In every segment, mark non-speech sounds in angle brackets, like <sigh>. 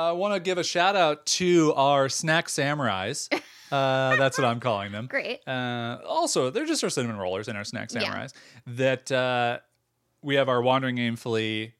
I uh, want to give a shout out to our snack samurais. <laughs> Uh, that's what I'm calling them. Great. Uh, also, they're just our cinnamon rollers and our snack Yeah. samurais. That uh, we have our Wandering Aimfully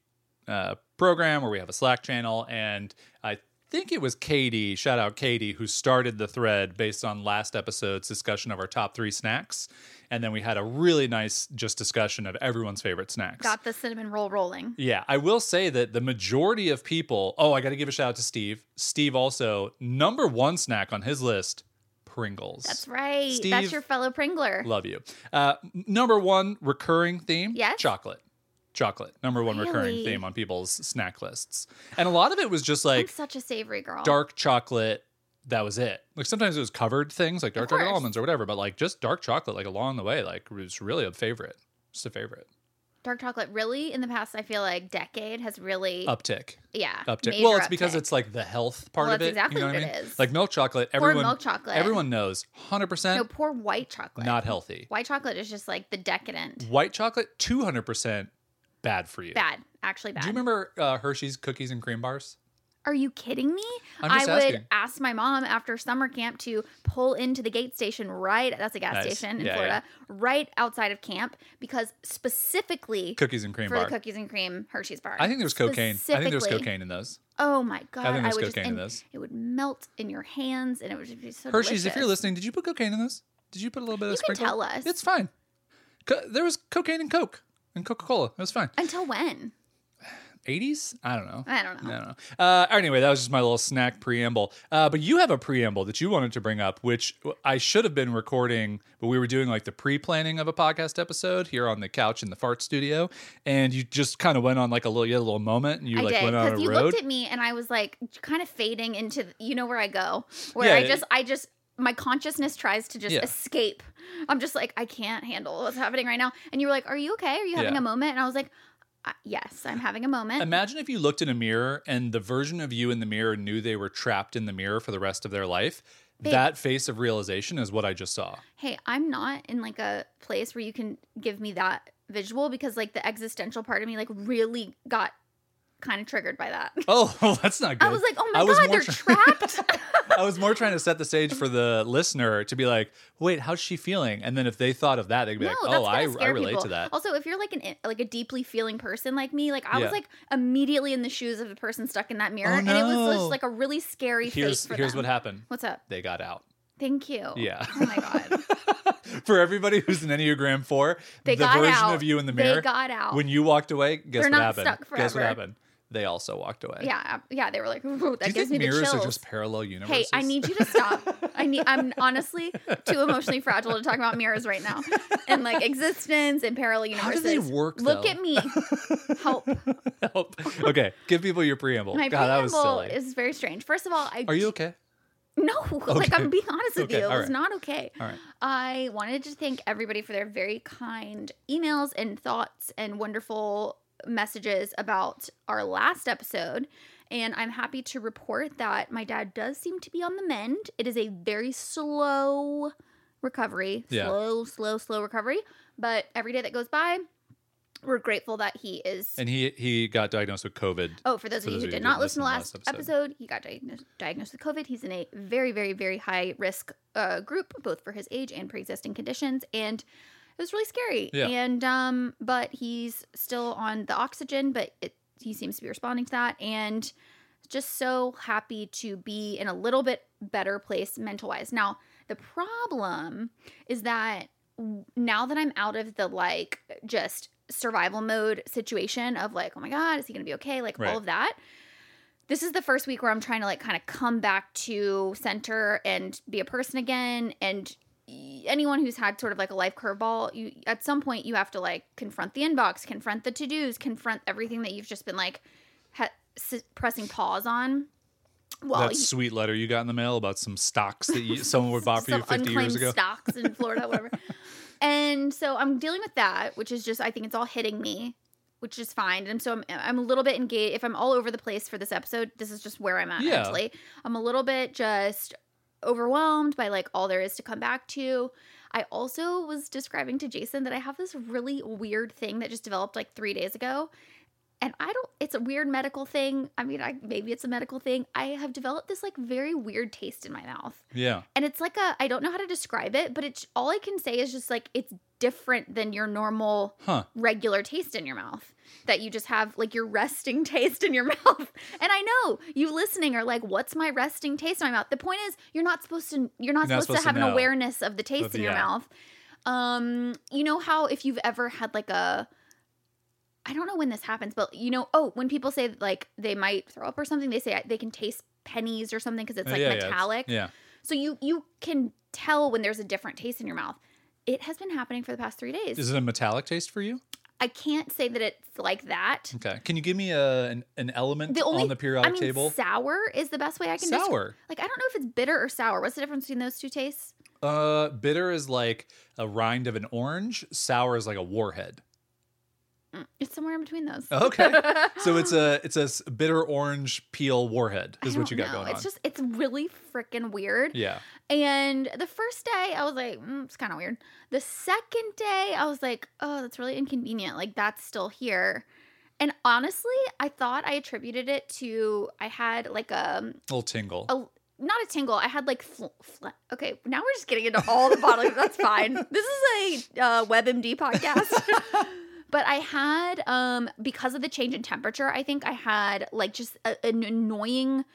uh, program where we have a Slack channel, and I think it was Katie, shout out Katie, who started the thread based on last episode's discussion of our top three snacks. And then we had a really nice just discussion of everyone's favorite snacks. Got the cinnamon roll rolling. Yeah, I will say that the majority of people. Oh, I got to give a shout out to Steve. Steve also number one snack on his list, Pringles. That's right. That's your fellow Pringler. Love you. Uh, number one recurring theme. Yes? chocolate. Chocolate. Number one recurring theme on people's snack lists, and a lot of it was just I'm like such a savory girl. dark chocolate. That was it. Like sometimes it was covered things like dark chocolate almonds or whatever, but like just dark chocolate, like along the way, like was really a favorite. Just a favorite. Dark chocolate really in the past I feel like decade has really Uptick. yeah. uptick. Well, it's because it's like the health part Well, of it. exactly you know what what I it mean? is. Like milk chocolate, everyone milk chocolate. everyone knows 100% no poor white chocolate. not healthy. White chocolate is just like the decadent. White chocolate 200% bad for you. Bad, actually bad. Do you remember uh, Hershey's cookies and cream bars? Are you kidding me? I would ask my mom after summer camp to pull into the gate station right that's a gas Nice. station in Yeah, Florida, right outside of camp because specifically Cookies and cream for bar. the cookies and cream Hershey's bar. I think there's cocaine. I think there's Specifically. cocaine in those. Oh my god! I think there's would just cocaine in and those. It would melt in your hands, and it would just be so. Hershey's, if you're delicious. listening, did you put cocaine in those? Did you put a little bit of You can sprinkle? tell us. It's fine. Co- there was cocaine in Coke and Coca-Cola. It was fine. Until when? 80s? I don't know. I don't know. I don't know. Uh, anyway, that was just my little snack preamble. Uh, but you have a preamble that you wanted to bring up, which I should have been recording, but we were doing like the pre-planning of a podcast episode here on the couch in the fart studio, and you just kind of went on like a little, you had a little moment, and you I like did went on a you road. looked at me, and I was like, kind of fading into you know where I go, where Yeah, I just, I just. My consciousness tries to just Yeah. escape. I'm just like, I can't handle what's happening right now. And you were like, Are you okay? Are you having Yeah. a moment? And I was like, "Uh, Yes, I'm having a moment. Imagine if you looked in a mirror and the version of you in the mirror knew they were trapped in the mirror for the rest of their life. Babe. That face of realization is what I just saw. hey, I'm not in like a place where you can give me that visual because like the existential part of me like really got kind of triggered by that. <laughs> Oh, well, <laughs> that's not good. I was like, oh my I god, they're try- trapped. <laughs> I was more trying to set the stage for the listener to be like, wait, how's she feeling? And then if they thought of that, they'd be no, like, oh, I, I relate people. to that. Also, if you're like an like a deeply feeling person like me, like I Yeah. was like immediately in the shoes of the person stuck in that mirror, Oh, and it was just like a really scary Here's here's them. what happened. What's up? They got out. Thank you. Yeah. Oh my god. for everybody who's an Enneagram 4, They the version out. of you in the mirror. They got out. when you walked away, guess They're what happened? Guess what happened? They also walked away. yeah, yeah. They were like, <laughs> Ooh, that gives me the mirrors chills. are just parallel universes? Hey, I need you to stop. I need. I'm honestly too emotionally fragile to talk about mirrors right now, and like existence and parallel universes. How do they work, Look though? at me. Help. <laughs> Help. Okay, give people your preamble. My God, that was preamble is very strange. First of all, I Are you okay? no, <laughs> like I'm being honest with Okay, you, it was right. not okay. All right. I wanted to thank everybody for their very kind emails and thoughts and wonderful messages about our last episode. And I'm happy to report that my dad does seem to be on the mend. It is a very slow recovery, Yeah. slow, slow, slow recovery. But every day that goes by, we're grateful that he is. And he he got diagnosed with COVID. Oh, for those For of you who did not listen to the last listen to the last episode, he got diagnosed, diagnosed with COVID. He's in a very, very, very high risk uh, group, both for his age and pre-existing conditions, and it was really scary. Yeah. And um, but he's still on the oxygen, but it, he seems to be responding to that, and just so happy to be in a little bit better place mental wise. Now, the problem is that now that I'm out of the like just survival mode situation of like, oh my God, is he gonna be okay? Like Right. all of that. This is the first week where I'm trying to like kind of come back to center and be a person again. And anyone who's had sort of like a life curveball, you at some point you have to like confront the inbox, confront the to dos, confront everything that you've just been like ha- s- pressing pause on. Well, that sweet letter you got in the mail about some stocks that you, someone <laughs> would buy for you 50 years ago. stocks in Florida, whatever. <laughs> and so I'm dealing with that, which is just I think it's all hitting me, which is fine. And so I'm I'm a little bit engaged. If I'm all over the place for this episode, this is just where I'm at Yeah. mentally. I'm a little bit just overwhelmed by like all there is to come back to. I also was describing to Jason that I have this really weird thing that just developed like three days ago. And I don't, it's a weird medical thing. I mean, I, maybe it's a medical thing. I have developed this like very weird taste in my mouth Yeah. and it's like a i don't know how to describe it but it's all i can say is just like it's different than your normal Huh. regular taste in your mouth that you just have like your resting <laughs> taste in your mouth and i know you listening are like what's my resting taste in my mouth the point is you're not supposed to you're not, You're not supposed, supposed to have to an awareness of the taste Of- in your yeah. mouth um you know how if you've ever had like a I don't know when this happens, but you know, oh, when people say like they might throw up or something, they say they can taste pennies or something because it's Uh, like yeah, yeah, it's- metallic. Yeah. So you you can tell when there's a different taste in your mouth. It has been happening for the past three days. Is it a metallic taste for you? I can't say that it's like that. Okay. Can you give me a an, an element The only on the periodic I mean, table? sour is the best way I can Sour. like I don't know if it's bitter or sour. What's the difference between those two tastes? Uh, bitter is like a rind of an orange. Sour is like a warhead. Mm, It's somewhere in between those. Okay. So <laughs> it's a it's a bitter orange peel warhead is what you got know. going on. It's just it's really freaking weird. yeah. And the first day, I was like, mm, it's kind of weird. The second day, I was like, oh, that's really inconvenient. Like, that's still here. And honestly, I thought I attributed it to I had like a, little tingle. a not a tingle. I had like fl- fl- okay. Now we're just getting into all the bottling. That's fine. <laughs> This is a uh, WebMD podcast. <laughs> but I had um because of the change in temperature. I think I had like just a, an annoying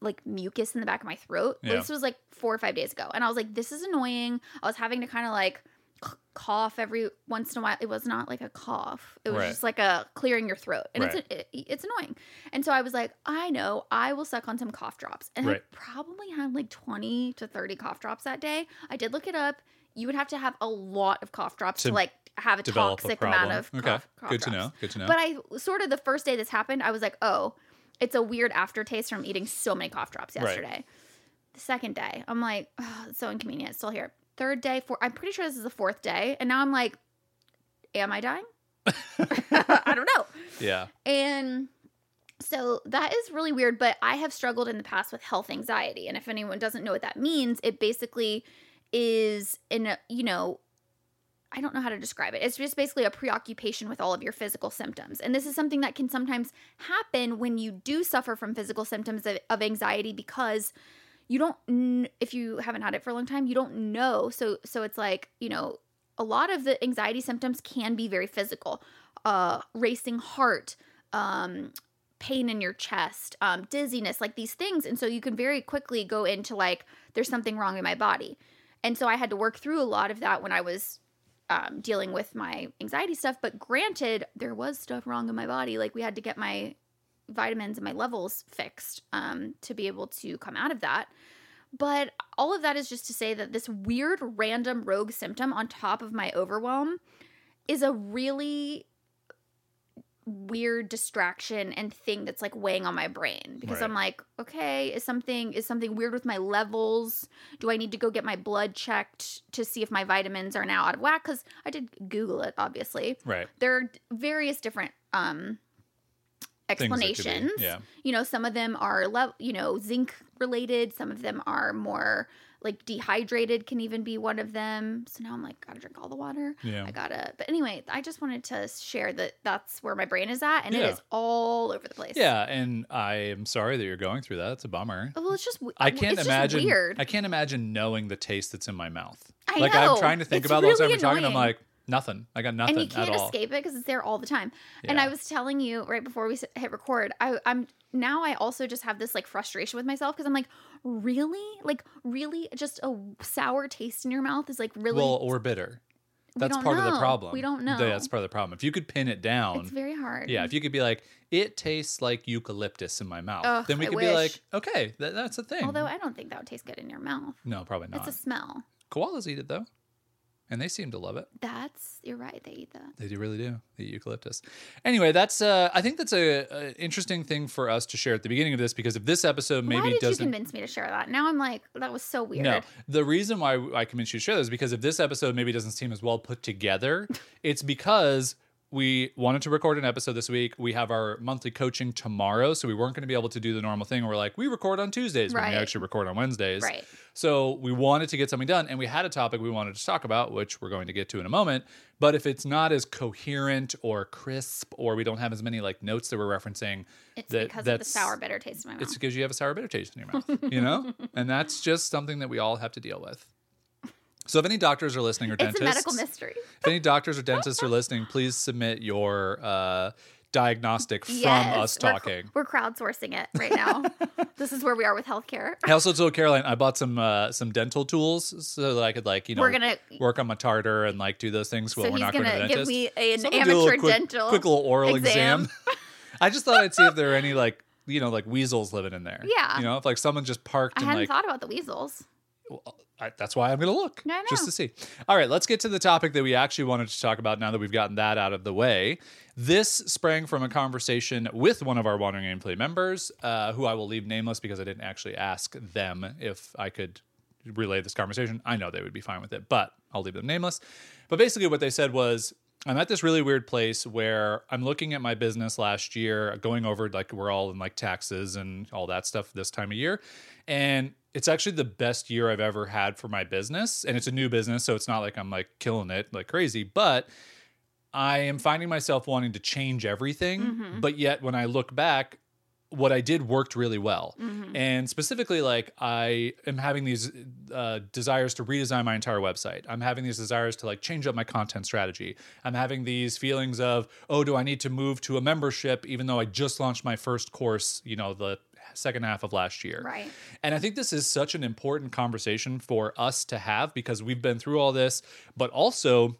like mucus in the back of my throat. Yeah. This was like four or five days ago, and I was like, this is annoying. I was having to kind of like c- cough every once in a while. It was not like a cough. It was Right. just like a clearing your throat, and Right. it's it, it's annoying. And so I was like, I know, I will suck on some cough drops. And I probably had like 20 to 30 cough drops that day. I did look it up. You would have to have a lot of cough drops to, To like have a Develop a toxic amount of okay. cough, cough Good to know. Good to know. But I sort of the first day this happened, I was like, oh, it's a weird aftertaste from eating so many cough drops Right. yesterday. The second day, I'm like, oh, it's so inconvenient. It's still here. Third day, four, I'm pretty sure this is the fourth day. And now I'm like, am I dying? <laughs> I don't know. yeah. And so that is really weird, but I have struggled in the past with health anxiety. And if anyone doesn't know what that means, it basically is in you know, I don't know how to describe it. It's just basically a preoccupation with all of your physical symptoms. And this is something that can sometimes happen when you do suffer from physical symptoms of, of anxiety because you don't if you haven't had it for a long time, you don't know. So so it's like, you know, a lot of the anxiety symptoms can be very physical. Uh racing heart, um pain in your chest, um dizziness, like these things. And so you can very quickly go into like there's something wrong in my body. And so I had to work through a lot of that when I was um, dealing with my anxiety stuff. But granted, there was stuff wrong in my body. Like we had to get my vitamins and my levels fixed um, to be able to come out of that. But all of that is just to say that this weird, random rogue symptom on top of my overwhelm is a really weird distraction and thing that's like weighing on my brain because Right. I'm like, okay, is something is something weird with my levels? Do I need to go get my blood checked to see if my vitamins are now out of whack? Because I did Google it, obviously. Right. There are various different um could be- explanations. Yeah. You know, some of them are le- you know, zinc related, some of them are more like dehydrated can even be one of them. So now I'm like gotta drink all the water. Yeah. I gotta but anyway, I just wanted to share that that's where my brain is at and Yeah. it is all over the place. Yeah, and I am sorry that you're going through that. It's a bummer. Oh, well, it's just I can't imagine. Weird. I can't imagine knowing the taste that's in my mouth. I like know. I'm trying to think It's about those really every time, and I'm like, nothing. I got nothing and you can't escape it because it's there all the time. And I was telling you right before we hit record, I, I'm now I also just have this like frustration with myself because I'm like, really, like really, just a sour taste in your mouth is like really. Well, or bitter. That's part of the problem. We don't know. That's part of the problem. If you could pin it down, it's very hard. yeah. If you could be like, it tastes like eucalyptus in my mouth, Ugh, then we could be like, okay, that, that's a thing. Although I don't think that would taste good in your mouth. no, probably not. It's a smell. Koalas eat it though. And they seem to love it. That's you're right. They eat that. They do really do. They eat eucalyptus. Anyway, that's uh, I think that's a, a interesting thing for us to share at the beginning of this because if this episode maybe Why did doesn't you convince me to share that? Now I'm like, that was so weird. no, the reason why I convinced you to share this is because if this episode maybe doesn't seem as well put together, <laughs> it's because we wanted to record an episode this week. We have our monthly coaching tomorrow, so we weren't going to be able to do the normal thing. Where we're like, we record on Tuesdays when we actually record on Wednesdays. Right. So we wanted to get something done, and we had a topic we wanted to talk about, which we're going to get to in a moment. But if it's not as coherent or crisp, or we don't have as many like notes that we're referencing, It's that- because of the sour, bitter taste in my mouth. it's because you have a sour bitter taste in your mouth, you know? <laughs> and that's just something that we all have to deal with. So if any doctors are listening or It's dentists, a medical mystery. if any doctors or dentists are listening, please submit your uh, diagnostic from Yes, us we're- talking. We're, crowdsourcing it right now. <laughs> this is where we are with healthcare. I also told Caroline I bought some uh, some dental tools so that I could like you know We're gonna- work on my tartar and like do those things So we're not going to gonna give me an So I'm do a amateur quick, dental quick little oral exam. exam. <laughs> I just thought I'd see if there are any like you know like weasels living in there. Yeah. you know if like someone just parked I and hadn't like thought about the weasels. I, that's why I'm going to look just to see. All right, let's get to the topic that we actually wanted to talk about now that we've gotten that out of the way. This sprang from a conversation with one of our Wandering Aimfully members, uh, who I will leave nameless because I didn't actually ask them if I could relay this conversation. I know they would be fine with it, but I'll leave them nameless. But basically, what they said was, I'm at this really weird place where I'm looking at my business last year, going over like we're all in like taxes and all that stuff this time of year. And it's actually the best year I've ever had for my business. And it's a new business, so it's not like I'm like killing it like crazy, but I am finding myself wanting to change everything. Mm-hmm. But yet when I look back, what I did worked really well. And specifically, like I am having these uh, desires to redesign my entire website. I'm having these desires to like change up my content strategy. I'm having these feelings of, oh, do I need to move to a membership even though I just launched my first course, you know, the second half of last year. Right. And I think this is such an important conversation for us to have because we've been through all this, but also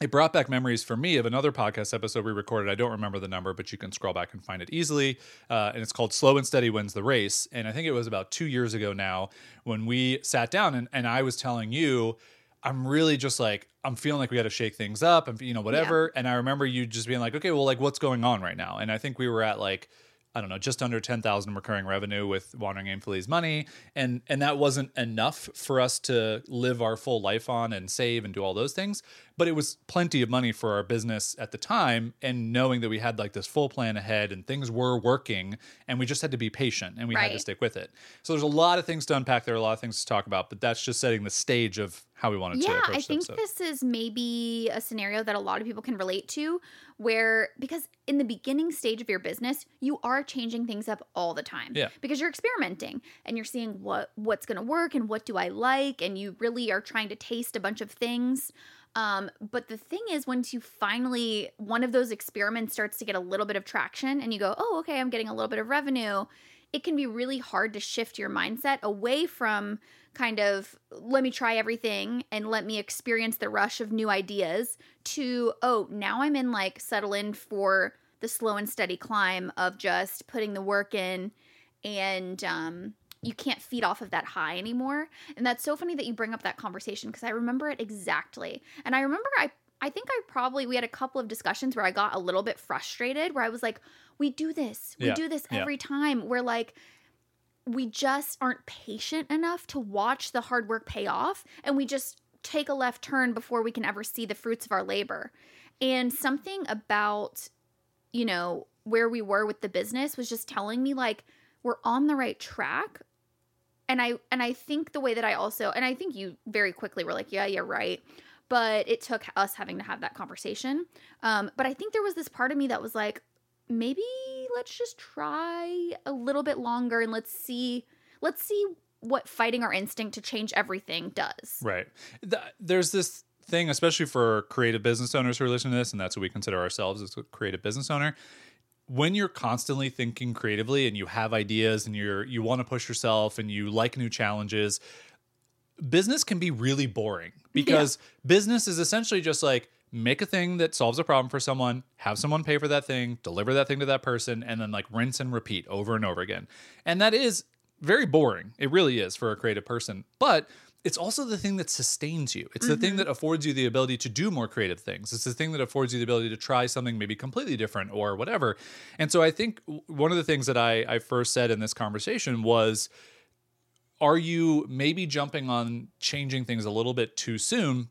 it brought back memories for me of another podcast episode we recorded. I don't remember the number, but you can scroll back and find it easily. Uh, and it's called Slow and Steady Wins the Race. And I think it was about two years ago now when we sat down and, and I was telling you, I'm really just like, I'm feeling like we got to shake things up and, you know, whatever. And I remember you just being like, okay, well, like, what's going on right now? And I think we were at like, I don't know, just under 10,000 recurring revenue with Wandering Aimfully's money. And and that wasn't enough for us to live our full life on and save and do all those things. But it was plenty of money for our business at the time. And knowing that we had like this full plan ahead and things were working and we just had to be patient and we had to stick with it. So there's a lot of things to unpack. There are a lot of things to talk about, but that's just setting the stage of how we wanted to Yeah, approach I think episode. this is maybe a scenario that a lot of people can relate to where because in the beginning stage of your business, you are changing things up all the time. Yeah. Because you're experimenting and you're seeing what what's going to work and what do I like and you really are trying to taste a bunch of things. Um, but the thing is, once you finally, one of those experiments starts to get a little bit of traction and you go, oh, okay, I'm getting a little bit of revenue, it can be really hard to shift your mindset away from kind of let me try everything and let me experience the rush of new ideas to, oh, now I'm in like settle in for the slow and steady climb of just putting the work in and, um, you can't feed off of that high anymore. And that's so funny that you bring up that conversation because I remember it exactly. And I remember I I think I probably we had a couple of discussions where I got a little bit frustrated where I was like, we do this. We Yeah, do this yeah. every time. We're like we just aren't patient enough to watch the hard work pay off and we just take a left turn before we can ever see the fruits of our labor. And something about you know, where we were with the business was just telling me like we're on the right track. And I and I think the way that I also and I think you very quickly were like, yeah, you're right. But it took us having to have that conversation. Um, but I think there was this part of me that was like, maybe let's just try a little bit longer and let's see let's see what fighting our instinct to change everything does. Right. Th- There's this thing, especially for creative business owners who are listening to this, and that's what we consider ourselves as a creative business owner. When you're constantly thinking creatively and you have ideas and you're you want to push yourself and you like new challenges, business can be really boring because business is essentially just like make a thing that solves a problem for someone, have someone pay for that thing, deliver that thing to that person, and then like rinse and repeat over and over again. And that is very boring. It really is for a creative person. But it's also the thing that sustains you. It's the thing mm-hmm. that affords you the ability to do more creative things. It's the thing that affords you the ability to try something maybe completely different or whatever. And so I think one of the things that I, I first said in this conversation was are you maybe jumping on changing things a little bit too soon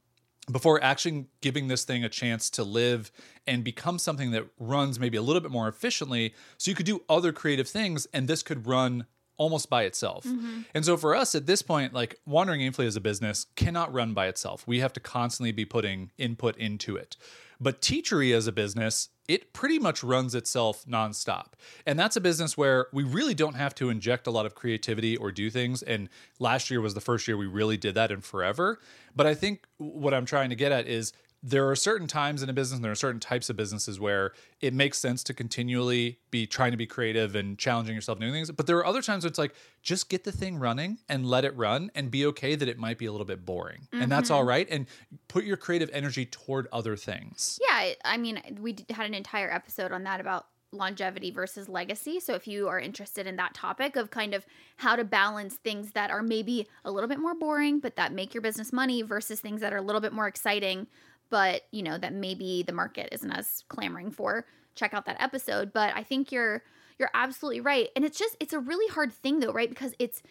before actually giving this thing a chance to live and become something that runs maybe a little bit more efficiently so you could do other creative things and this could run almost by itself. Mm-hmm. And so for us at this point like Wandering Aimfully as a business cannot run by itself. We have to constantly be putting input into it. But Teachery as a business, it pretty much runs itself nonstop. And that's a business where we really don't have to inject a lot of creativity or do things. And last year was the first year we really did that in forever. But I think what I'm trying to get at is there are certain times in a business and there are certain types of businesses where it makes sense to continually be trying to be creative and challenging yourself doing things but there are other times where it's like just get the thing running and let it run and be okay that it might be a little bit boring and that's all mm-hmm. right and put your creative energy toward other things Yeah, I- I mean, we had an entire episode on that about longevity versus legacy. So if you are interested in that topic of kind of how to balance things that are maybe a little bit more boring but that make your business money versus things that are a little bit more exciting but, you know, that maybe the market isn't as clamoring for, check out that episode, but I think you're you're absolutely right. And it's just it's a really hard thing though, right? Because it's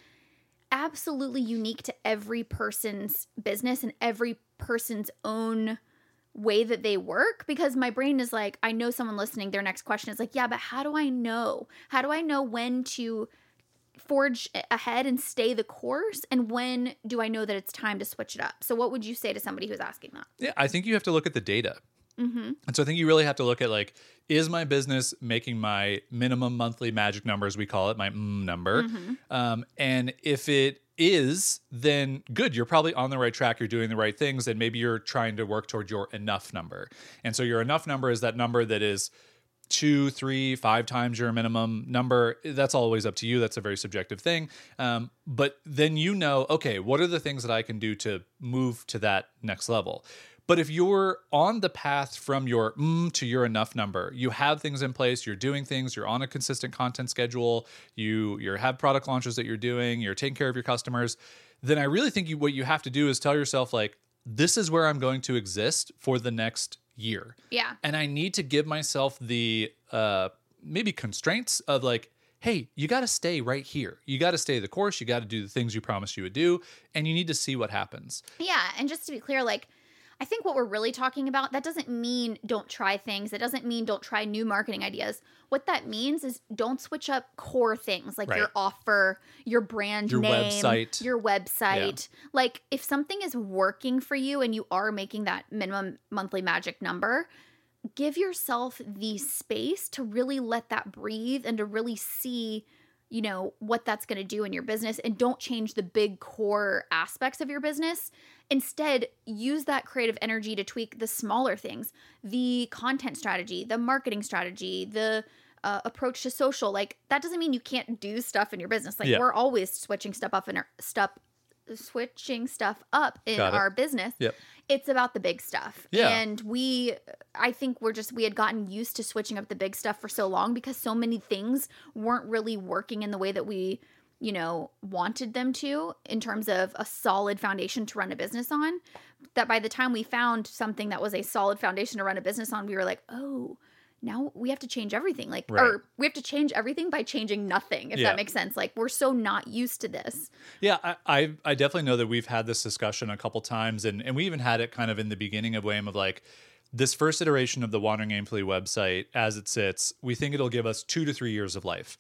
absolutely unique to every person's business and every person's own way that they work because my brain is like I know someone listening their next question is like yeah but how do I know how do I know when to forge ahead and stay the course and when do I know that it's time to switch it up so what would you say to somebody who's asking that yeah i think you have to look at the data mm-hmm. And so I think you really have to look at like, is my business making my minimum monthly magic numbers, we call it my mm number? Um, and if it is, then good. You're probably on the right track. You're doing the right things. And maybe you're trying to work toward your enough number. And so your enough number is that number that is two, three, five times your minimum number. That's always up to you. That's a very subjective thing. Um, but then you know, okay, what are the things that I can do to move to that next level? But if you're on the path from your mm to your enough number, you have things in place, you're doing things, you're on a consistent content schedule, you you have product launches that you're doing, you're taking care of your customers, then I really think you, what you have to do is tell yourself like this is where I'm going to exist for the next year. yeah And I need to give myself the uh maybe constraints of like hey, you got to stay right here. You got to stay the course, you got to do the things you promised you would do, and you need to see what happens. Yeah, and just to be clear, like I think what we're really talking about, that doesn't mean don't try things. That doesn't mean don't try new marketing ideas. What that means is don't switch up core things like Right. your offer, your brand Your name, website. your website. Like if something is working for you and you are making that minimum monthly magic number, give yourself the space to really let that breathe and to really see you know what that's going to do in your business and don't change the big core aspects of your business instead use that creative energy to tweak the smaller things the content strategy the marketing strategy the uh, approach to social like that doesn't mean you can't do stuff in your business like Yeah. we're always switching stuff up in our stuff switching stuff up in our business Yep. it's about the big stuff Yeah. and we i think we're just we had gotten used to switching up the big stuff for so long because so many things weren't really working in the way that we you know wanted them to in terms of a solid foundation to run a business on that by the time we found something that was a solid foundation to run a business on we were like oh now we have to change everything like Right. or we have to change everything by changing nothing if Yeah. that makes sense like we're so not used to this Yeah, I, I I definitely know that we've had this discussion a couple times, and and we even had it kind of in the beginning of WAIM of like this first iteration of the Wandering Aimfully website as it sits. We think it'll give us two to three years of life.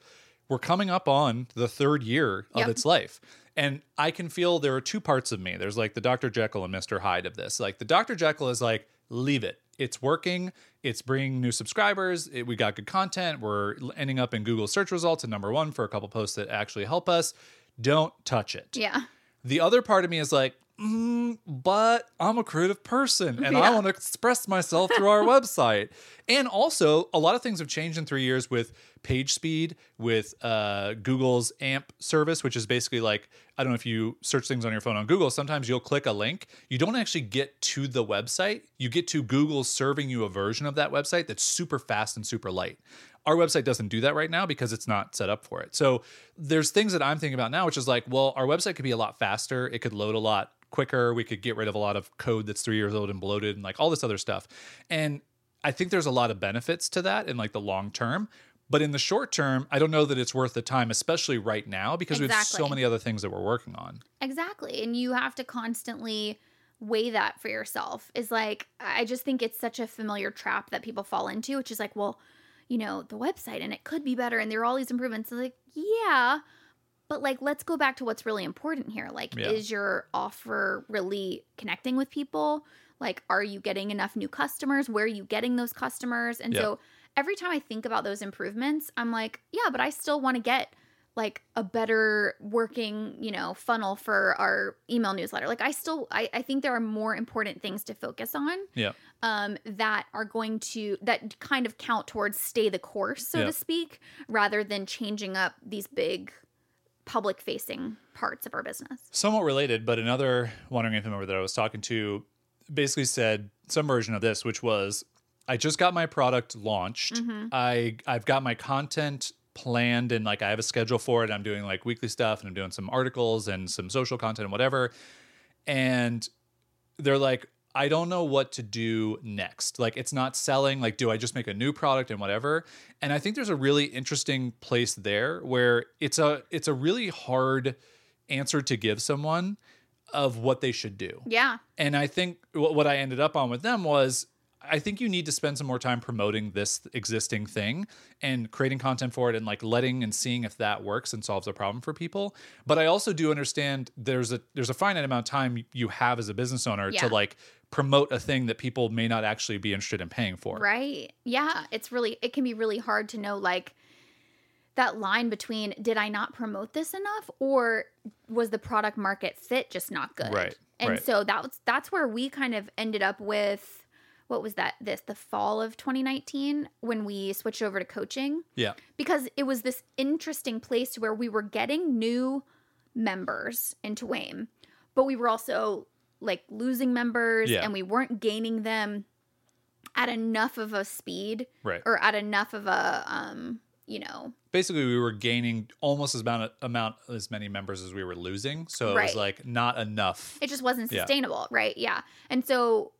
We're coming up on the third year of Yep. its life. And I can feel there are two parts of me. There's like the Dr. Jekyll and Mr. Hyde of this. Like the Dr. Jekyll is like, leave it. It's working. It's bringing new subscribers. It, we got good content. We're ending up in Google search results and number one for a couple posts that actually help us. Don't touch it. yeah The other part of me is like, mm, but I'm a creative person and I want to express myself through our <laughs> website. And also, a lot of things have changed in three years with page speed, with uh, Google's AMP service, which is basically like, I don't know if you search things on your phone on Google, sometimes you'll click a link. You don't actually get to the website, you get to Google serving you a version of that website that's super fast and super light. Our website doesn't do that right now because it's not set up for it. So there's things that I'm thinking about now, which is like, well, our website could be a lot faster. It could load a lot quicker. We could get rid of a lot of code that's three years old and bloated and like all this other stuff. And I think there's a lot of benefits to that in like the long term. But in the short term, I don't know that it's worth the time, especially right now, because we have so many other things that we're working on. Exactly. And you have to constantly weigh that for yourself. Is like, I just think it's such a familiar trap that people fall into, which is like, well, you know, the website and it could be better and there are all these improvements. It's like, yeah. But like, let's go back to what's really important here. Like, Yeah. is your offer really connecting with people? Like, are you getting enough new customers? Where are you getting those customers? And Yeah. so every time I think about those improvements, I'm like, yeah, but I still want to get like a better working, you know, funnel for our email newsletter. Like I still I, I think there are more important things to focus on Yeah. um that are going to that kind of count towards stay the course, so Yeah. to speak, rather than changing up these big public facing parts of our business. Somewhat related, but another Wandering Aimfully member that I was talking to basically said some version of this, which was I just got my product launched. Mm-hmm. I I've got my content planned and like I have a schedule for it. I'm doing like weekly stuff and I'm doing some articles and some social content and whatever. And they're like, I don't know what to do next. Like it's not selling. Like, do I just make a new product and whatever? And I think there's a really interesting place there where it's a it's a really hard answer to give someone of what they should do. Yeah. And I think what what I ended up on with them was I think you need to spend some more time promoting this existing thing and creating content for it and like letting and seeing if that works and solves a problem for people. But I also do understand there's a there's a finite amount of time you have as a business owner Yeah. to like promote a thing that people may not actually be interested in paying for. Right. Yeah. It's really, it can be really hard to know like that line between did I not promote this enough or was the product market fit just not good? Right, And right. so that was, that's where we kind of ended up with what was that? This, the fall of 2019 when we switched over to coaching Yeah. because it was this interesting place where we were getting new members into WAIM, but we were also like losing members Yeah. and we weren't gaining them at enough of a speed Right. or at enough of a um you know Basically, we were gaining almost as amount amount as many members as we were losing, so it Right. was like not enough. it just wasn't Yeah. sustainable right yeah and so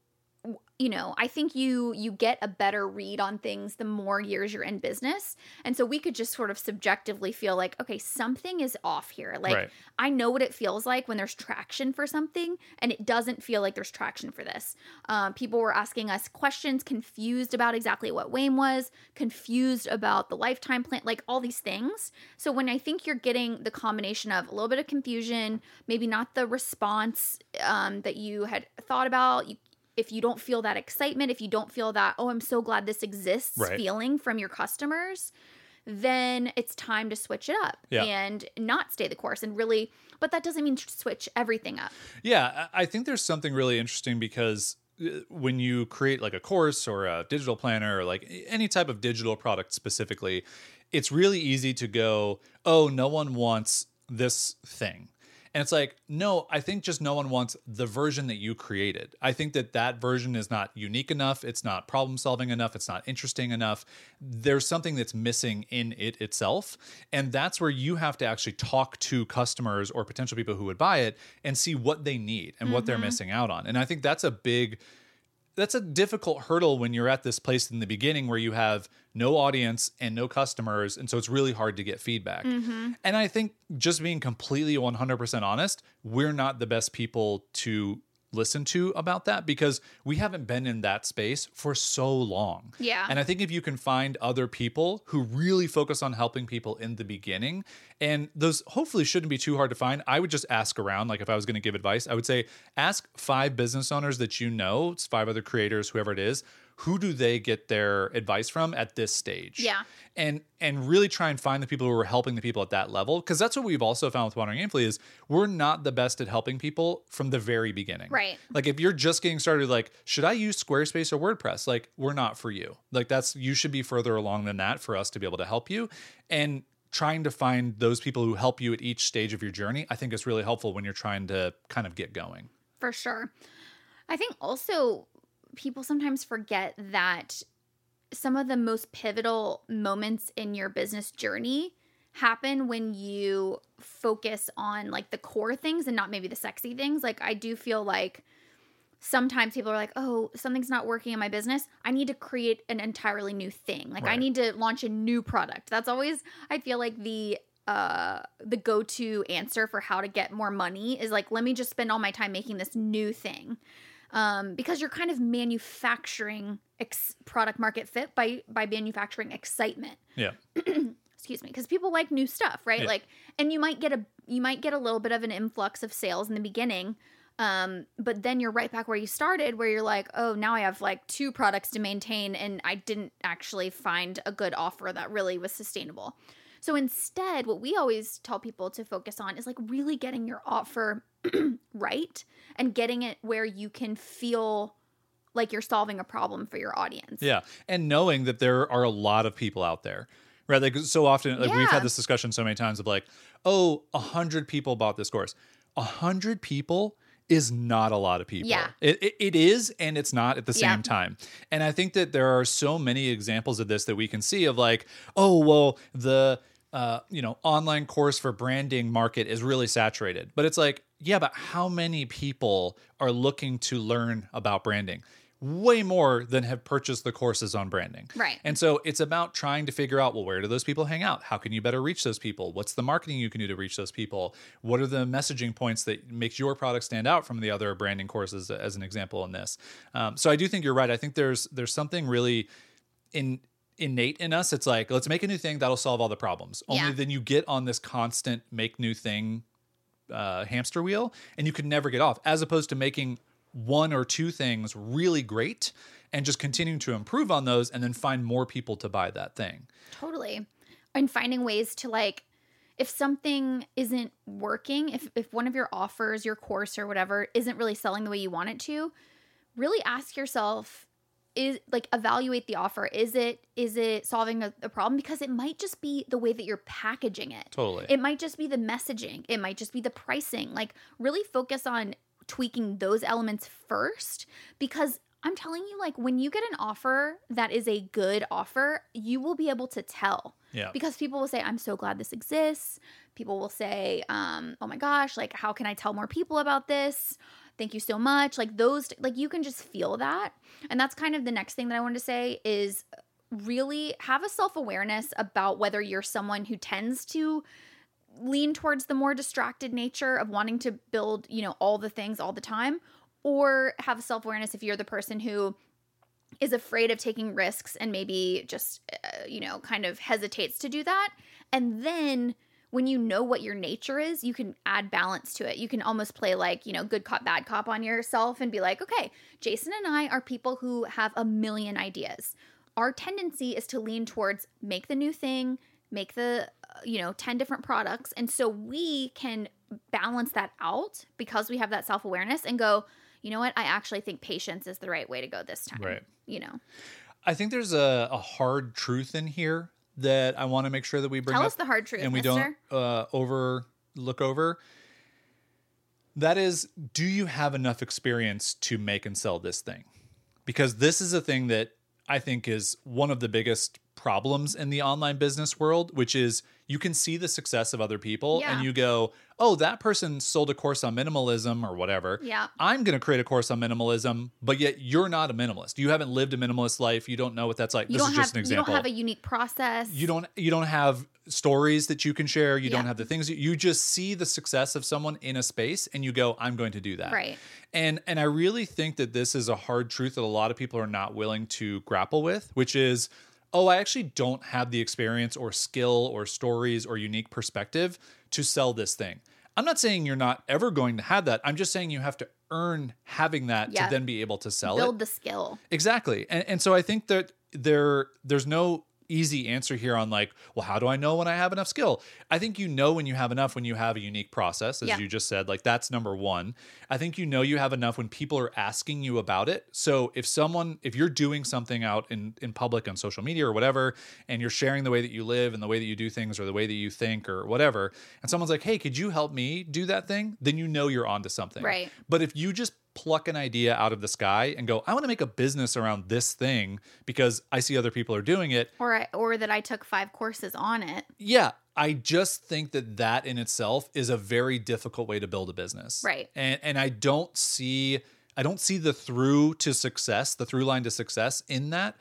you know i think you you get a better read on things the more years you're in business. And so we could just sort of subjectively feel like okay something is off here. Like Right. i know what it feels like when there's traction for something and it doesn't feel like there's traction for this. Um, people were asking us questions confused about exactly what WAIM was confused about the lifetime plan like all these things. So when i think you're getting the combination of a little bit of confusion maybe not the response um, that you had thought about you if you don't feel that excitement, if you don't feel that, oh, I'm so glad this exists Right. feeling from your customers, then it's time to switch it up Yeah. and not stay the course and really, but that doesn't mean switch everything up. Yeah, I I think there's something really interesting because uh, when you create like a course or a digital planner or like any type of digital product specifically, it's really easy to go, oh, no one wants this thing. And it's like, no, I think just no one wants the version that you created. I think that that version is not unique enough. It's not problem solving enough. It's not interesting enough. There's something that's missing in it itself. And that's where you have to actually talk to customers or potential people who would buy it and see what they need and what they're mm-hmm. missing out on. And I think that's a big that's a difficult hurdle when you're at this place in the beginning where you have no audience and no customers and so it's really hard to get feedback. Mm-hmm. And i think just being completely 100% honest we're not the best people to listen to about that because we haven't been in that space for so long Yeah. and i think if you can find other people who really focus on helping people in the beginning and those hopefully shouldn't be too hard to find i would just ask around like if i was going to give advice i would say ask five business owners that you know it's five other creators whoever it is who do they get their advice from at this stage Yeah. and and really try and find the people who are helping the people at that level because that's what we've also found with wandering aimfully is we're not the best at helping people from the very beginning Right. like if you're just getting started like should i use squarespace or wordpress like we're not for you like that's you should be further along than that for us to be able to help you and trying to find those people who help you at each stage of your journey i think is really helpful when you're trying to kind of get going For sure. I think also people sometimes forget that some of the most pivotal moments in your business journey happen when you focus on like the core things and not maybe the sexy things. Like I do feel like sometimes people are like, "Oh, something's not working in my business. I need to create an entirely new thing. Like I need to launch a new product." That's always I feel like the uh the go-to answer for how to get more money is like, "Let me just spend all my time making this new thing." Um because you're kind of manufacturing ex- product market fit by by manufacturing excitement Yeah. <clears throat> excuse me because people like new stuff right Yeah. like and you might get a you might get a little bit of an influx of sales in the beginning um but then you're right back where you started where you're like oh now i have like two products to maintain and i didn't actually find a good offer that really was sustainable so instead what we always tell people to focus on is like really getting your offer <clears throat> right and getting it where you can feel like you're solving a problem for your audience Yeah, and knowing that there are a lot of people out there, right? Like so often, like we've had this discussion so many times of like, oh, a hundred people bought this course. A hundred people is not a lot of people. Yeah. it, it, it is, and it's not at the Yeah. same time. And I think that there are so many examples of this that we can see of like, oh, well, the uh, you know, online course for branding market is really saturated. But it's like, yeah, but how many people are looking to learn about branding? Way more than have purchased the courses on branding. Right. And so it's about trying to figure out, well, where do those people hang out? How can you better reach those people? What's the marketing you can do to reach those people? What are the messaging points that makes your product stand out from the other branding courses, as an example in this? Um, so I do think you're right. I think there's there's something really in innate in us. It's like let's make a new thing that'll solve all the problems. Only Yeah. then you get on this constant make new thing uh, hamster wheel, and you can never get off. As opposed to making one or two things really great and just continuing to improve on those, and then find more people to buy that thing. Totally. And finding ways to like if something isn't working, if if one of your offers, your course or whatever isn't really selling the way you want it to, really ask yourself is like evaluate the offer. Is it is it solving a, a problem because it might just be the way that you're packaging it. Totally. It might just be the messaging. It might just be the pricing. Like really focus on tweaking those elements first because I'm telling you like when you get an offer that is a good offer, you will be able to tell. Yeah. Because people will say I'm so glad this exists. People will say um oh my gosh, like how can I tell more people about this? Thank you so much. Like those like you can just feel that. And that's kind of the next thing that I wanted to say is really have a self-awareness about whether you're someone who tends to lean towards the more distracted nature of wanting to build, you know, all the things all the time or have self-awareness if you're the person who is afraid of taking risks and maybe just uh, you know, kind of hesitates to do that. And then when you know what your nature is, you can add balance to it. You can almost play like, you know, good cop, bad cop on yourself and be like, okay, Jason and I are people who have a million ideas. Our tendency is to lean towards make the new thing, make the, uh, you know, 10 different products. And so we can balance that out because we have that self awareness and go, you know what? I actually think patience is the right way to go this time. Right. You know, I think there's a, a hard truth in here that I want to make sure that we bring tell up us the hard truth, and we mister. don't uh, over look over. That is, do you have enough experience to make and sell this thing? Because this is a thing that I think is one of the biggest problems in the online business world, which is you can see the success of other people Yeah. and you go, oh, that person sold a course on minimalism or whatever. Yeah. I'm going to create a course on minimalism, but yet you're not a minimalist. You haven't lived a minimalist life. You don't know what that's like. You this is have just an example. you don't have a unique process. you don't you don't have stories that you can share you don't have the things you just see the success of someone in a space and you go i'm going to do that Right. and and i really think that this is a hard truth that a lot of people are not willing to grapple with which is oh i actually don't have the experience or skill or stories or unique perspective to sell this thing i'm not saying you're not ever going to have that i'm just saying you have to earn having that Yeah. to then be able to sell it build the skill. Exactly. And and so I think that there there's no easy answer here on like, well, how do I know when I have enough skill? I think you know when you have enough when you have a unique process, as Yeah. you just said. Like that's number one. I think you know you have enough when people are asking you about it. So if someone, if you're doing something out in in public on social media or whatever, and you're sharing the way that you live and the way that you do things or the way that you think or whatever, and someone's like, hey, could you help me do that thing? Then you know you're onto something. Right. But if you just pluck an idea out of the sky and go, I want to make a business around this thing because I see other people are doing it. Or I, or that I took five courses on it. Yeah, I just think that that in itself is a very difficult way to build a business. Right. And and I don't see I don't see the through to success, the through line to success in that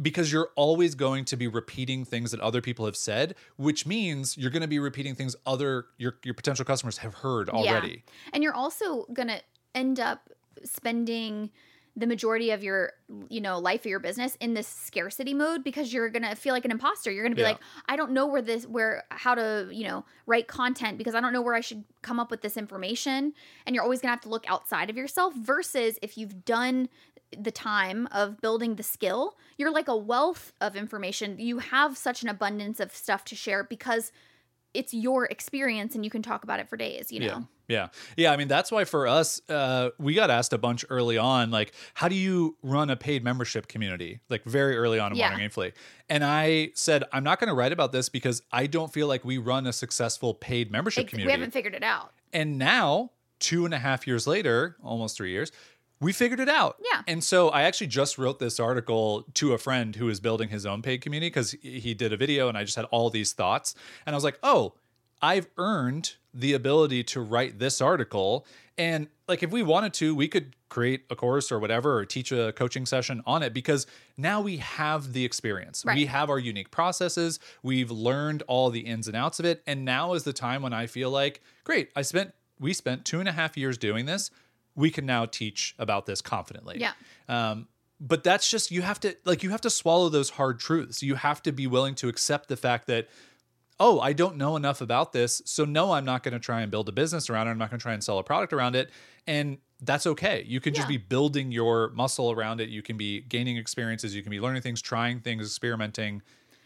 because you're always going to be repeating things that other people have said, which means you're going to be repeating things other your your potential customers have heard already. Yeah. And you're also going to end up spending the majority of your you know life of your business in this scarcity mode because you're gonna feel like an imposter. You're gonna be Yeah. like i don't know where this where how to you know write content because i don't know where i should come up with this information. And you're always gonna have to look outside of yourself versus if you've done the time of building the skill you're like a wealth of information. You have such an abundance of stuff to share because it's your experience and you can talk about it for days you know Yeah. Yeah. Yeah. I mean, that's why for us, uh, we got asked a bunch early on, like, how do you run a paid membership community? Like, very early on in Yeah. Wandering Aimfully. And I said, I'm not going to write about this because I don't feel like we run a successful paid membership community. we haven't figured it out And now, two and a half years later, almost three years, we figured it out. Yeah. And so I actually just wrote this article to a friend who is building his own paid community because he did a video and I just had all these thoughts. And I was like, oh, I've earned the ability to write this article. And like, if we wanted to, we could create a course or whatever, or teach a coaching session on it because now we have the experience. Right. We have our unique processes. We've learned all the ins and outs of it. And now is the time when I feel like, great, I spent, we spent two and a half years doing this. We can now teach about this confidently. Yeah. Um, but that's just you have to like you have to swallow those hard truths. You have to be willing to accept the fact that oh, I don't know enough about this, so no, I'm not going to try and build a business around it. I'm not going to try and sell a product around it, and that's okay. You can just be building your muscle around it. You can be gaining experiences. You can be learning things, trying things, experimenting,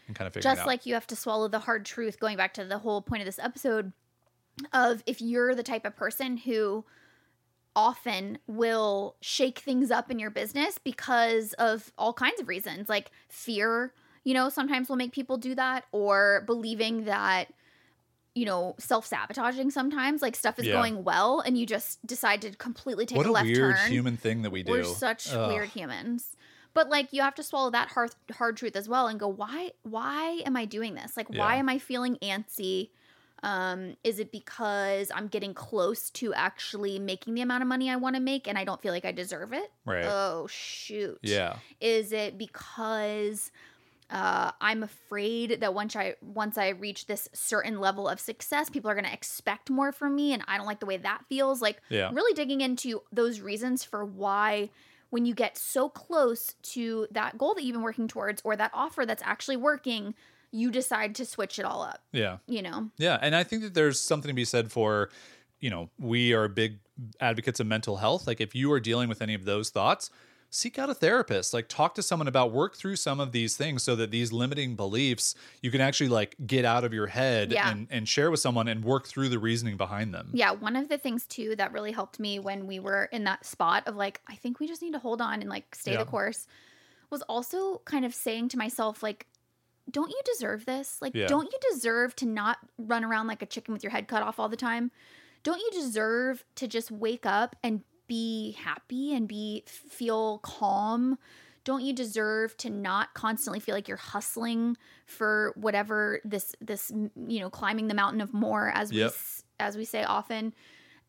and kind of figuring it out. just like you have to swallow the hard truth going back to the whole point of this episode of if you're the type of person who often will shake things up in your business because of all kinds of reasons like fear you know sometimes will make people do that or believing that you know self-sabotaging sometimes like stuff is Yeah. going well and you just decide to completely take what a a left weird turn human thing that we do. we're such Ugh. weird humans. But like you have to swallow that hard hard truth as well and go, why why am I doing this? Like why am I feeling antsy? Um, is it because I'm getting close to actually making the amount of money I want to make and I don't feel like I deserve it? Right. Oh shoot. Yeah. Is it because uh, I'm afraid that once I once I reach this certain level of success, people are going to expect more from me, and I don't like the way that feels. Like Yeah. really digging into those reasons for why when you get so close to that goal that you've been working towards or that offer that's actually working, you decide to switch it all up. Yeah. You know? Yeah, and I think that there's something to be said for, you know, we are big advocates of mental health. Like if you are dealing with any of those thoughts, seek out a therapist. Like talk to someone about work through some of these things so that these limiting beliefs you can actually like get out of your head Yeah. and and share with someone and work through the reasoning behind them. Yeah, one of the things too that really helped me when we were in that spot of like, I think we just need to hold on and like stay Yeah. the course was also kind of saying to myself, like, don't you deserve this? Like, Yeah. don't you deserve to not run around like a chicken with your head cut off all the time? Don't you deserve to just wake up and be happy and be feel calm? Don't you deserve to not constantly feel like you're hustling for whatever this this you know climbing the mountain of more as we Yep. s- as we say often?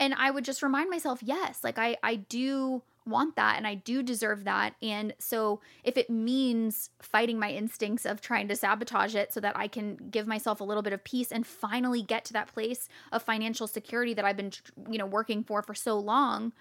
And I would just remind myself, yes, like I I do want that and I do deserve that. And so if it means fighting my instincts of trying to sabotage it so that I can give myself a little bit of peace and finally get to that place of financial security that I've been you know working for for so long,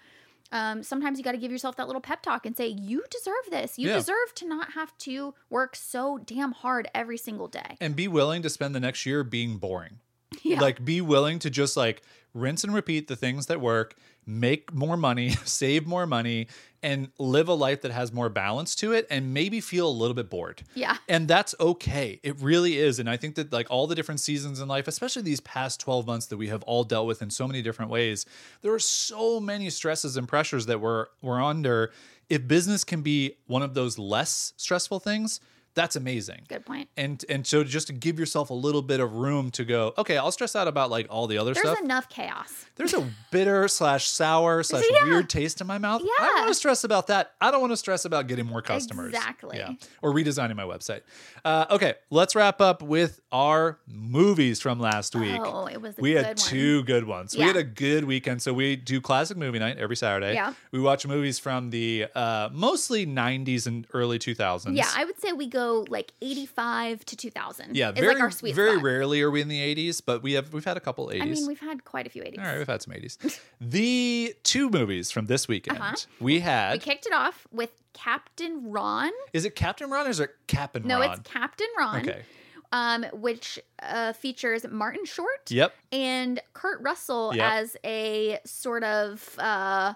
um, sometimes you got to give yourself that little pep talk and say, You deserve this. You Yeah. deserve to not have to work so damn hard every single day. And be willing to spend the next year being boring. <laughs> Yeah. Like be willing to just like rinse and repeat the things that work, make more money, <laughs> save more money, and live a life that has more balance to it and maybe feel a little bit bored. Yeah. And that's okay. It really is. And I think that like all the different seasons in life, especially these past 12 months that we have all dealt with in so many different ways, there are so many stresses and pressures that we're we're under. If business can be one of those less stressful things, that's amazing. Good point. And and so just to give yourself a little bit of room to go, okay, I'll stress out about like all the other There's stuff. There's enough chaos. There's a bitter slash sour <laughs> slash Yeah. weird taste in my mouth. Yeah. I don't want to stress about that. I don't want to stress about getting more customers. Exactly. Yeah. Or redesigning my website. Uh, okay, let's wrap up with our movies from last week. Oh, it was a we good had one. two good ones. Yeah. We had a good weekend. So we do classic movie night every Saturday. Yeah. We watch movies from the uh, mostly 90s and early 2000s. Yeah, I would say we go like 85 to 2000. Yeah, very like our sweet very spot. rarely are we in the 80s, but we have we've had a couple 80s. I mean, we've had quite a few 80s. All right, we've had some 80s. <laughs> the two movies from this weekend Uh-huh. we had. We kicked it off with Captain Ron. is it Captain Ron or is it Captain No, Ron? No, it's Captain Ron. Okay. Um, which uh, features Martin Short Yep. and Kurt Russell Yep. as a sort of uh,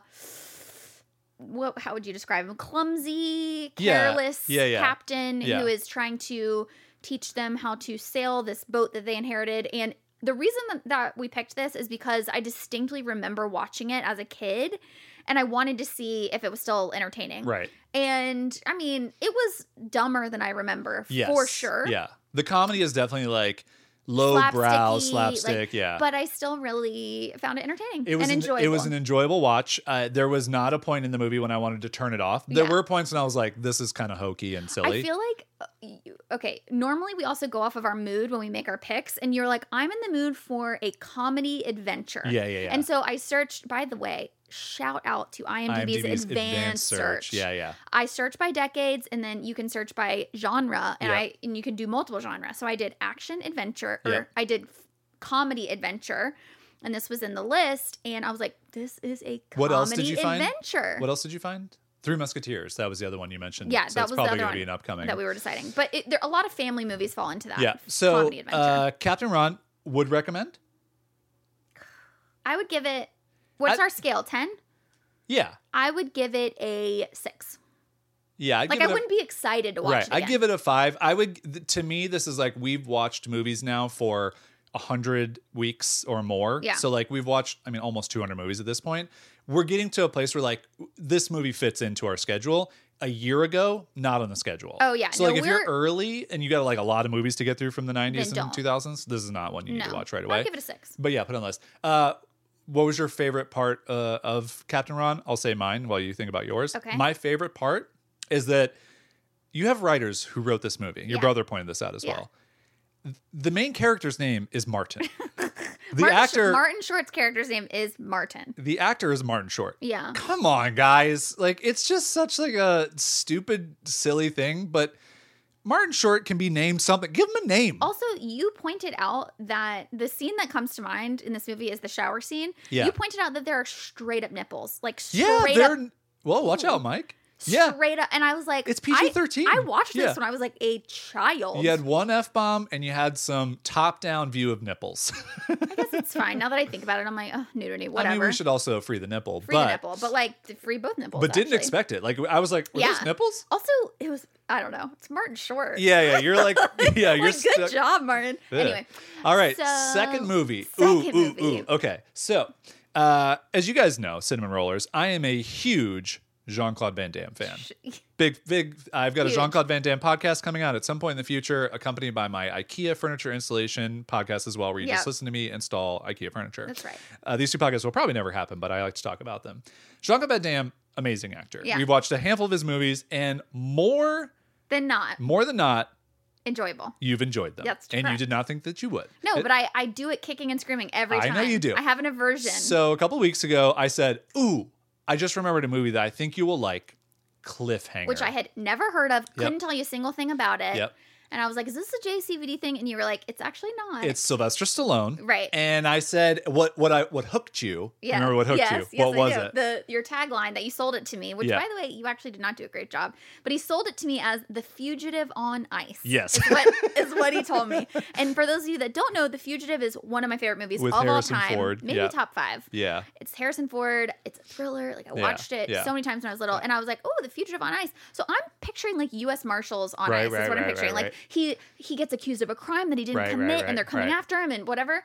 what? How would you describe him? Clumsy, careless Yeah, yeah. captain who is trying to teach them how to sail this boat that they inherited. And the reason that, that we picked this is because I distinctly remember watching it as a kid, and I wanted to see if it was still entertaining. Right. And I mean, it was dumber than I remember Yes. for sure. Yeah. The comedy is definitely like low brow slapstick. like, yeah. But I still really found it entertaining it was and an, enjoyable. it was an enjoyable watch. Uh, there was not a point in the movie when I wanted to turn it off. There Yeah. were points when I was like, "This is kind of hokey and silly." I feel like uh, okay. Normally, we also go off of our mood when we make our picks, and you're like, I'm in the mood for a comedy adventure. yeah, yeah, yeah. And so I searched. By the way, shout out to IMDb's, advanced, search. Yeah, yeah. I search by decades, and then you can search by genre, and Yeah. I and you can do multiple genres. So I did action adventure, or Yeah. I did comedy adventure, and this was in the list. And I was like, this is a comedy What else did you find? What else did you find? Three Musketeers. That was the other one you mentioned. Yeah, so that that's was probably going to be an upcoming. that we were deciding. But it, there a lot of family movies fall into that. yeah. So, comedy adventure. uh, Captain Ron would recommend. I would give it. What's I- our scale? Ten. Yeah, I would give it a six. yeah. I'd Like give I a- wouldn't be excited to watch right. it. I give it a five. I would. th- To me, this is like we've watched movies now for a hundred weeks or more. Yeah. So like we've watched. I mean, almost two hundred movies at this point. We're getting to a place where like this movie fits into our schedule. A year ago, not on the schedule. Oh, yeah. So No, like if you're early and you got like a lot of movies to get through from the '90s and don't. 2000s, this is not one you need no. to watch right away. I'll give it a six. But yeah, put it on the list. Uh, what was your favorite part uh, of Captain Ron? I'll say mine while you think about yours. Okay. My favorite part is that you have writers who wrote this movie. Your Yeah. brother pointed this out as Yeah. well. The main character's name is Martin. <laughs> the Martin, Sh- actor, Martin Short's character's name is Martin. the actor is Martin Short. Yeah. Come on, guys! Like it's just such like a stupid, silly thing, but Martin Short can be named something. Give him a name. Also, you pointed out that the scene that comes to mind in this movie is the shower scene. Yeah. You pointed out that there are straight up nipples, like straight yeah, up, they're. Well, watch out, Mike. Yeah, straight up. And I was like, It's PG-13. I, watched this Yeah. when I was like a child. You had one f bomb and you had some top down view of nipples. I guess it's <laughs> fine. Now that I think about it, I'm like, oh, nudity, whatever. I mean, we should also free the nipple, free but the nipple, but like free both nipples. but didn't expect it. Like I was like, were those Yeah. nipples? Also, it was I don't know. It's Martin Short. Yeah, yeah. You're like, <laughs> <laughs> yeah, you're like, good job, Martin. Yeah. Anyway, All right, So, second movie. second ooh, ooh, movie. ooh. Okay, so uh, as you guys know, Cinnamon Rollers, I am a huge Jean Claude Van Damme fan. <laughs> Big, big. I've got a Jean Claude Van Damme podcast coming out at some point in the future, accompanied by my IKEA furniture installation podcast as well, where you just listen to me install IKEA furniture. That's right. Uh, these two podcasts will probably never happen, but I like to talk about them. Jean Claude Van Damme, amazing actor. Yeah. We've watched a handful of his movies, and more, than not more than not, enjoyable. you've enjoyed them, That's and you did not think that you would. No, It- but I I do it kicking and screaming every I time. know you do. I have an aversion. So a couple weeks ago, I said, "Ooh, I just remembered a movie that I think you will like, Cliffhanger." which I had never heard of. Couldn't tell you a single thing about it. Yep. And I was like, "Is this a JCVD thing?" And you were like, "It's actually not." It's Sylvester Stallone, Right. And I said, "What? What? I what hooked you? yeah. Remember what hooked yes, you? Yes, what I was do. it? The your tagline that you sold it to me, which Yeah. by the way, you actually did not do a great job. But he sold it to me as the fugitive on ice. Yes. is what <laughs> is what he told me. And for those of you that don't know, The Fugitive is one of my favorite movies With of Harrison all time. Ford, Maybe yeah. top five. yeah, It's Harrison Ford. It's a thriller. Like I watched it so many times when I was little, and I was like, "Oh, The Fugitive on Ice." So I'm picturing like U.S. Marshals on Right, ice. right, is what I'm picturing. right, like right. He he gets accused of a crime that he didn't Right, right, commit, right, and they're coming right. after him and whatever.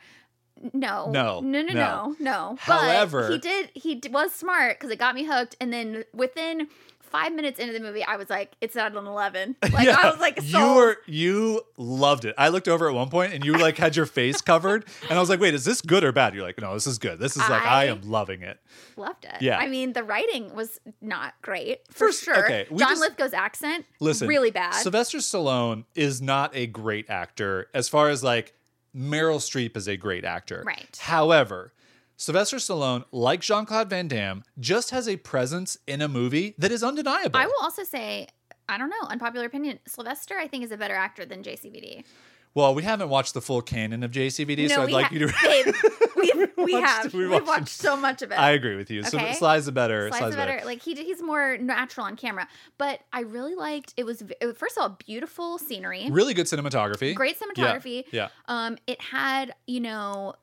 No, No, no, no, no. no. However- but he did. He d- was smart because it got me hooked, and then within five minutes into the movie, I was like, it's not an 11. <laughs> Like, Yeah. I was like, you were you loved it. I looked over at one point and you like had your face covered, and I was like, "Wait, is this good or bad?" You're like, "No, this is good. This is like I, I- am loving it." Loved it. Yeah. I mean, the writing was not great for First- sure. okay, John just- Lithgow's accent, Listen, really bad. Sylvester Stallone is not a great actor as far as like Meryl Streep is a great actor. Right. However, Sylvester Stallone, like Jean Claude Van Damme, just has a presence in a movie that is undeniable. I will also say, I don't know, unpopular opinion. Sylvester, I think, is a better actor than JCVD. well, we haven't watched the full canon of JCVD, so I'd like ha- you to. <laughs> <laughs> babe, we, we have. we We watched- so much of it. I agree with you. So Okay. Sly's the better. Sly's the better. better. Like he he's more natural on camera. But I really liked it was it was, first of all beautiful scenery, Really good cinematography. great cinematography. Yeah. Um, it had you know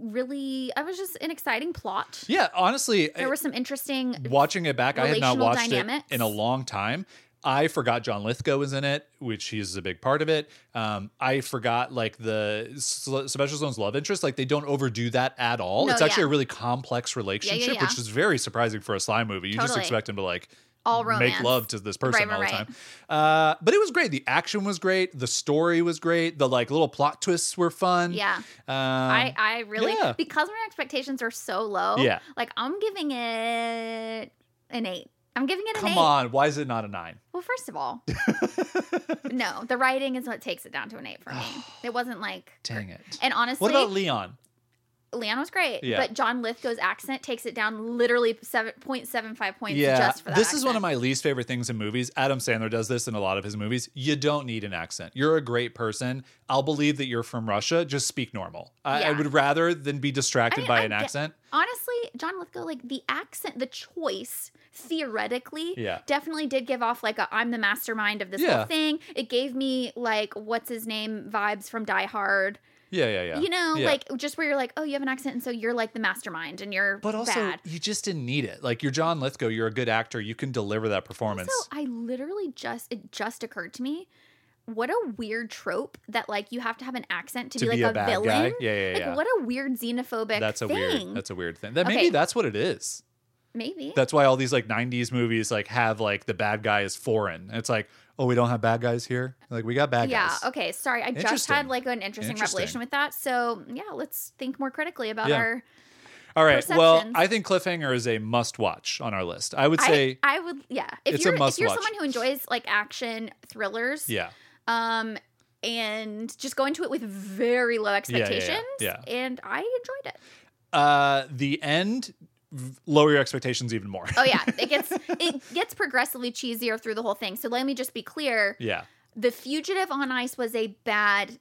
really I was just an exciting plot. Yeah, honestly, There were some interesting watching it back, I had not watched dynamics. it in a long time. I forgot John Lithgow was in it, which he's a big part of it. Um, I forgot like the Sylvester Stallone's love interest. Like they don't overdo that at all. No, it's actually yeah. a really complex relationship, yeah. which is very surprising for a Sly movie. You just expect him to like all romance. make love to this person Right, all the right, time. Uh, but it was great. The action was great. The story was great. The like little plot twists were fun. Yeah. Um, I, I really yeah. because my expectations are so low. Yeah. Like I'm giving it an eight. I'm giving it an come eight. on. Why is it not a nine? Well, first of all, <laughs> no, the writing is what takes it down to an eight for me. It wasn't like Dang it. And honestly, What about Leon? Leon was great, Yeah. but John Lithgow's accent takes it down literally seven point seven five points Yeah, just for that. this is one of my least favorite things in movies. Adam Sandler does this in a lot of his movies. You don't need an accent. You're a great person. I'll believe that you're from Russia. Just speak normal. I, I would rather than be distracted I mean, by I an get- accent. Honestly, John Lithgow, like the accent, the choice, theoretically, Yeah. definitely did give off like a I'm the mastermind of this Yeah. whole thing. It gave me like what's his name vibes from Die Hard. Yeah, yeah, yeah. You know, Yeah. like just where you're like, oh, you have an accent, and so you're like the mastermind, and you're But also, bad. you just didn't need it. Like you're John Lithgow. You're a good actor. You can deliver that performance. Also, I literally just it just occurred to me. What a weird trope that like you have to have an accent to, To be like be a villain. guy? Yeah, yeah, like yeah. what a weird xenophobic that's a thing. weird. That's a weird thing. That Okay. maybe that's what it is. Maybe. That's why all these like '90s movies like have like the bad guy is foreign. It's like, oh, we don't have bad guys here. Like we got bad yeah. guys. Yeah. Okay. Sorry, I just had like an interesting, Interesting. revelation with that. So yeah, let's think more critically about Yeah. our. All right. Well. I think Cliffhanger is a must-watch on our list. I would say, I would yeah. If it's a you're if you're someone who enjoys like action thrillers, yeah. um, and just go into it with very low yeah, yeah, expectations, yeah. and I enjoyed it. Uh, the end, lower your expectations even more. Oh yeah, <laughs> it gets it gets progressively cheesier through the whole thing. So let me just be clear: yeah. the fugitive on ice was a bad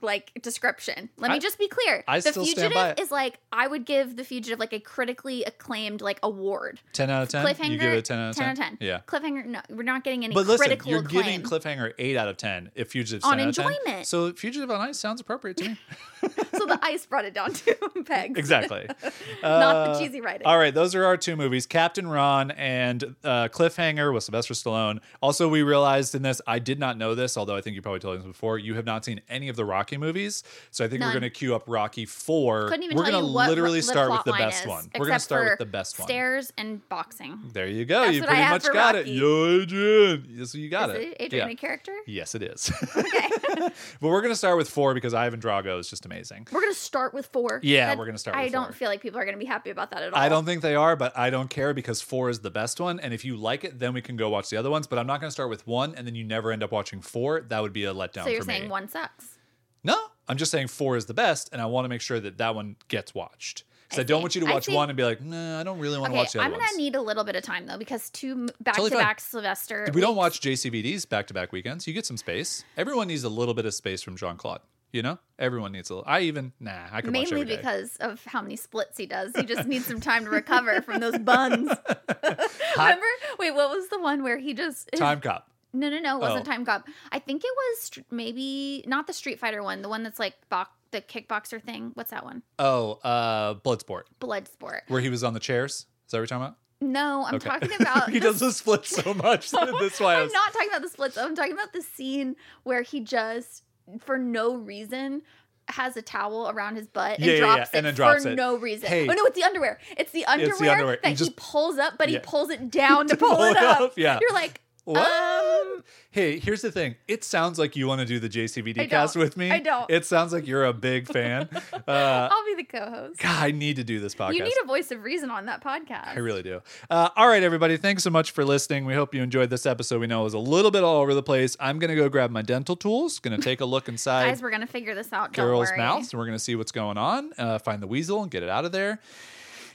like description. Let me just be clear: I the still stand fugitive by it. is like I would give the fugitive like a critically acclaimed like award. 10 out of 10? Cliffhanger, You give it a 10 out of 10? 10 out of 10. Yeah. Cliffhanger, no, we're not getting any But listen, you're acclaim. giving Cliffhanger 8 out of 10 if Fugitive's On 10 out of 10. enjoyment. So Fugitive on Ice sounds appropriate to me. <laughs> <laughs> <laughs> the ice brought it down to <laughs> pegs. exactly. <laughs> Not the Uh, cheesy writing. All right, those are our two movies Captain Ron and uh, Cliffhanger with Sylvester Stallone. Also, we realized in this, I did not know this, although I think you probably told us before, you have not seen any of the Rocky movies. So I think we're going to queue up Rocky 4. Couldn't even we're you what literally start with the best is, one. We're going to start with the best one. Stairs and boxing. There you go. That's you pretty much got Rocky. it. Yo, Adrian. Yes, you got is it. Adrian Yeah. a character? Yes, it is. Okay. but we're going to start with four because Ivan Drago is just amazing. We're gonna start with four. Yeah, we're gonna start I with don't feel like people are gonna be happy about that at all. I don't think they are, but I don't care because four is the best one. And if you like it, then we can go watch the other ones. But I'm not going to start with one and then you never end up watching four. That would be a letdown So you're for saying me. one sucks. No, I'm just saying four is the best, and I want to make sure that that one gets watched. Because I, I don't want you to watch one and be like, nah, I don't really want to Okay, watch the other one. I'm gonna ones. need a little bit of time though because two back totally to back Sylvester. we don't watch JCVDs back to back weekends. You get some space. Everyone needs a little bit of space from Jean Claude. You know, everyone needs a little. I even nah. I could mainly because of how many splits he does. He just needs some <laughs> time to recover from those buns. <laughs> <laughs> Remember? Wait, what was the one where he just Time Cop. No, no, no. It wasn't Oh. Time Cop. I think it was maybe not the Street Fighter one. The one that's like bo- the kickboxer thing. What's that one? Oh, uh, Bloodsport, Bloodsport. where he was on the chairs. Is that what you're talking about? No, I'm Okay. talking about. he the does the splits so much. That's why I I'm was. not talking about the splits. I'm talking about the scene where he just, for no reason, has a towel around his butt and Yeah, yeah, drops yeah, it and then drops for it. no reason. Hey. oh no, it's the underwear. It's the underwear, underwear. that You just- he pulls up, but Yeah. he pulls it <laughs> down to, To pull, pull it it up. up, yeah. You're like, What? um, Hey, here's the thing. It sounds like you want to do the JCVD cast with me. I don't. It sounds like you're a big fan. <laughs> Uh, I'll be the co-host. God, I need to do this podcast. You need a voice of reason on that podcast. I really do. Uh, all right, everybody. Thanks so much for listening. We hope you enjoyed this episode. We know it was a little bit all over the place. I'm going to go grab my dental tools. Going to take a look <laughs> inside Guys, we're gonna figure this out. Carol's mouth, and we're going to see what's going on. Uh, find the weasel and get it out of there.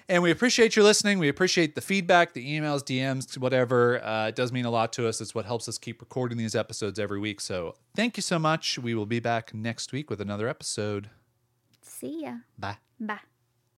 And we appreciate your listening. We appreciate the feedback, the emails, DMs, whatever. Uh, it does mean a lot to us. It's what helps us keep recording these episodes every week. So thank you so much. We will be back next week with another episode. See ya. Bye. Bye.